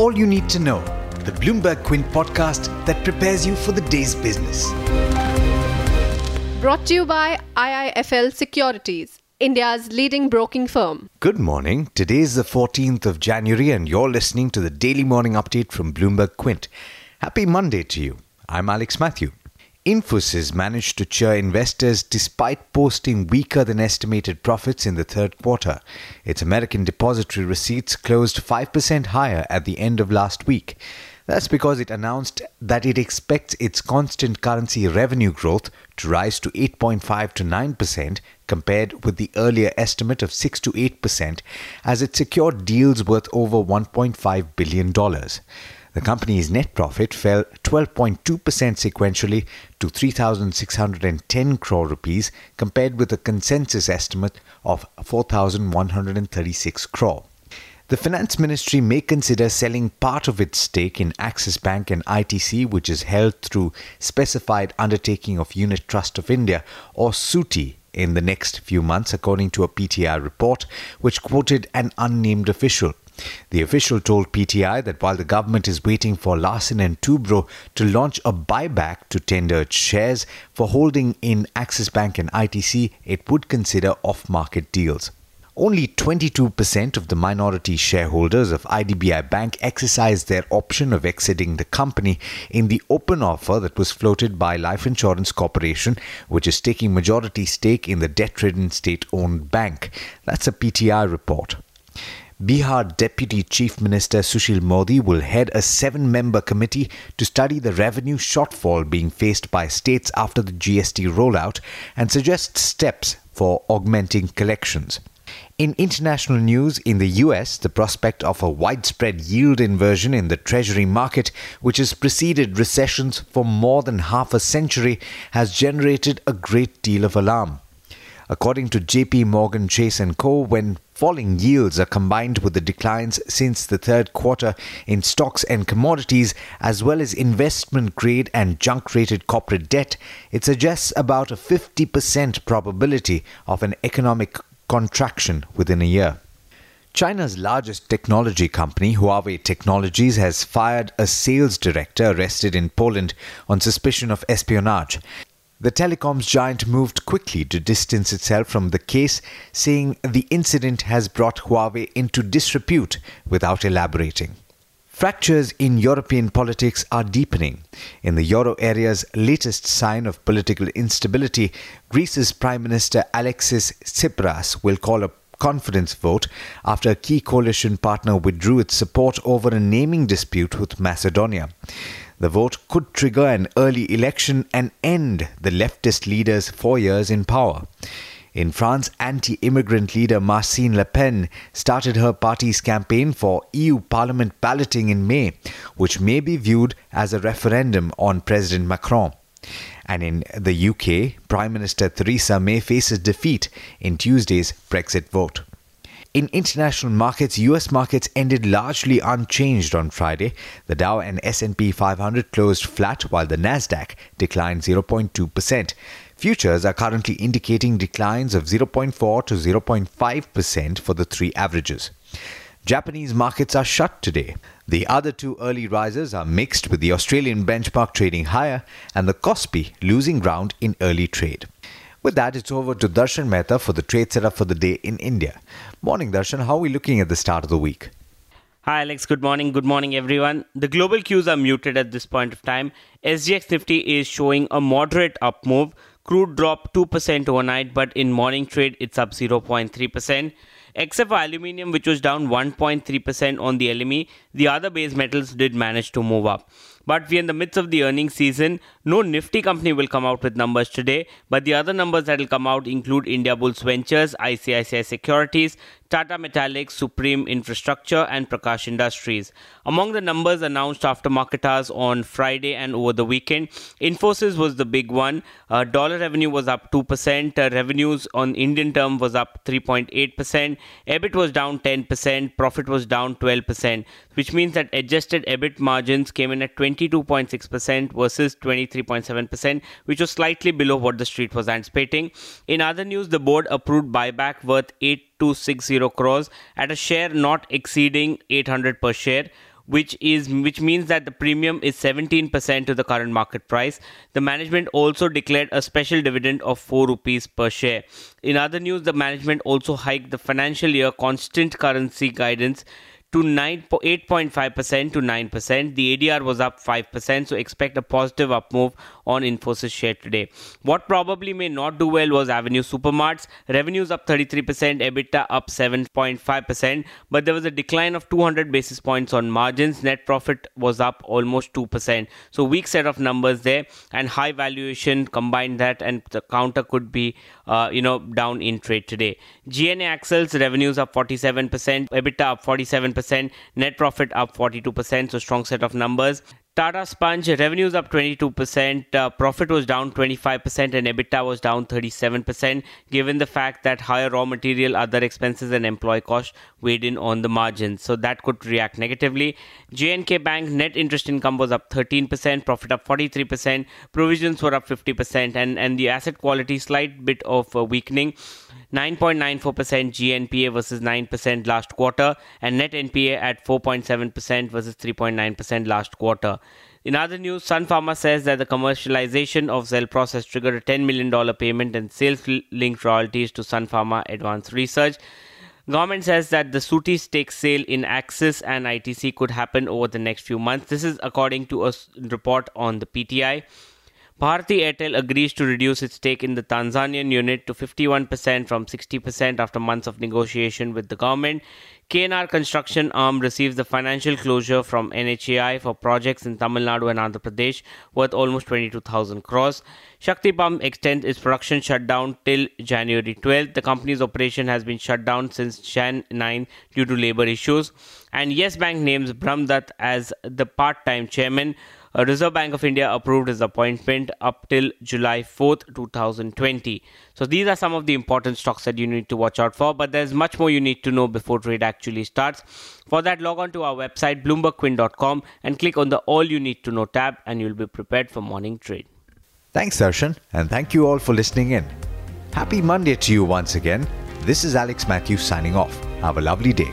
all you need to know. The Bloomberg Quint podcast that prepares you for the day's business. Brought to you by IIFL Securities, India's leading broking firm. Good morning. Today is the 14th of January, and you're listening to the daily morning update from Bloomberg Quint. Happy Monday to you. I'm Alex Matthew. Infosys managed to cheer investors despite posting weaker than estimated profits in the third quarter. Its American depository receipts closed 5% higher at the end of last week. That's because it announced that it expects its constant currency revenue growth to rise to 8.5 to 9% compared with the earlier estimate of 6 to 8% as it secured deals worth over 1.5 billion dollars. The company's net profit fell 12.2% sequentially to 3,610 crore rupees compared with a consensus estimate of 4,136 crore. The finance ministry may consider selling part of its stake in Axis Bank and ITC, which is held through Specified Undertaking of Unit Trust of India, or SUTI, in the next few months, according to a PTI report, which quoted an unnamed official. The official told PTI that while the government is waiting for Larsen and Toubro to launch a buyback to tender its shares for holding in Axis Bank and ITC, it would consider off-market deals. Only 22% of the minority shareholders of IDBI Bank exercised their option of exiting the company in the open offer that was floated by Life Insurance Corporation, which is taking majority stake in the debt-ridden state-owned bank. That's a PTI report. Bihar Deputy Chief Minister Sushil Modi will head a seven member committee to study the revenue shortfall being faced by states after the GST rollout and suggest steps for augmenting collections. In international news, in the US, the prospect of a widespread yield inversion in the Treasury market, which has preceded recessions for more than half a century, has generated a great deal of alarm. According to JP Morgan Chase & Co, when falling yields are combined with the declines since the third quarter in stocks and commodities as well as investment grade and junk rated corporate debt, it suggests about a 50% probability of an economic contraction within a year. China's largest technology company, Huawei Technologies, has fired a sales director arrested in Poland on suspicion of espionage. The telecoms giant moved quickly to distance itself from the case, saying the incident has brought Huawei into disrepute without elaborating. Fractures in European politics are deepening. In the euro area's latest sign of political instability, Greece's Prime Minister Alexis Tsipras will call a confidence vote after a key coalition partner withdrew its support over a naming dispute with Macedonia. The vote could trigger an early election and end the leftist leader's four years in power. In France, anti immigrant leader Marine Le Pen started her party's campaign for EU Parliament balloting in May, which may be viewed as a referendum on President Macron. And in the UK, Prime Minister Theresa May faces defeat in Tuesday's Brexit vote. In international markets, US markets ended largely unchanged on Friday. The Dow and S&P 500 closed flat while the Nasdaq declined 0.2%. Futures are currently indicating declines of 0.4 to 0.5% for the three averages. Japanese markets are shut today. The other two early risers are mixed with the Australian benchmark trading higher and the Kospi losing ground in early trade. With that, it's over to Darshan Mehta for the trade setup for the day in India. Morning, Darshan. How are we looking at the start of the week? Hi, Alex. Good morning. Good morning, everyone. The global cues are muted at this point of time. SGX Nifty is showing a moderate up move. Crude dropped 2% overnight, but in morning trade, it's up 0.3%. Except for aluminium, which was down 1.3% on the LME, the other base metals did manage to move up. But we're in the midst of the earnings season. No Nifty company will come out with numbers today, but the other numbers that will come out include Indiabulls Ventures, ICICI Securities, Tata Metaliks, Supreme Infrastructure, and Prakash Industries. Among the numbers announced after market hours on Friday and over the weekend, Infosys was the big one. Uh, dollar revenue was up 2%, uh, revenues on Indian term was up 3.8%, EBIT was down 10%, profit was down 12%, which means that adjusted EBIT margins came in at 22.6% versus 23.7%, which was slightly below what the street was anticipating. In other news, the board approved buyback worth 8260 crores at a share not exceeding 800 per share. which is which means that the premium is 17% to the current market price. The management also declared a special dividend of 4 rupees per share. In other news, the management also hiked the financial year constant currency guidance to 9, 8.5% to 9%. The ADR was up 5%, so expect a positive up move on Infosys share today. What probably may not do well was Avenue Supermarts. Revenues up 33%, EBITDA up 7.5%, but there was a decline of 200 basis points on margins. Net profit was up almost 2%. So weak set of numbers there and high valuation combined that and the counter could be uh, you know down in trade today. GNA Axles revenues up 47%, EBITDA up 47% percent net profit up 42%, so strong set of numbers. Tata Sponge revenues up 22%, uh, profit was down 25%, and EBITDA was down 37%, given the fact that higher raw material, other expenses, and employee costs weighed in on the margins. So that could react negatively. J&K Bank net interest income was up 13%, profit up 43%, provisions were up 50%, and, and the asset quality slight bit of uh, weakening. 9.94% GNPA versus 9% last quarter, and net NPA at 4.7% versus 3.9% last quarter. In other news, Sun Pharma says that the commercialization of Xelpros has triggered a $10 million payment and sales linked royalties to Sun Pharma Advanced Research. Government says that the SUTI stake sale in Axis and ITC could happen over the next few months. This is according to a report on the PTI. Bharti Airtel agrees to reduce its stake in the Tanzanian unit to 51% from 60% after months of negotiation with the government. KNR construction arm receives the financial closure from NHAI for projects in Tamil Nadu and Andhra Pradesh worth almost 22,000 crores. Shakti Pump extends its production shutdown till January 12th. The company's operation has been shut down since Jan 9 due to labor issues. And Yes Bank names Brahm Dutt as the part-time chairman. Reserve Bank of India approved his appointment up till July 4th, 2020. So these are some of the important stocks that you need to watch out for, but there's much more you need to know before trade actually starts. For that, log on to our website bloombergquint.com and click on the All You Need to Know tab, and you'll be prepared for morning trade. Thanks, Darshan, and thank you all for listening in. Happy Monday to you once again. This is Alex Matthews signing off. Have a lovely day.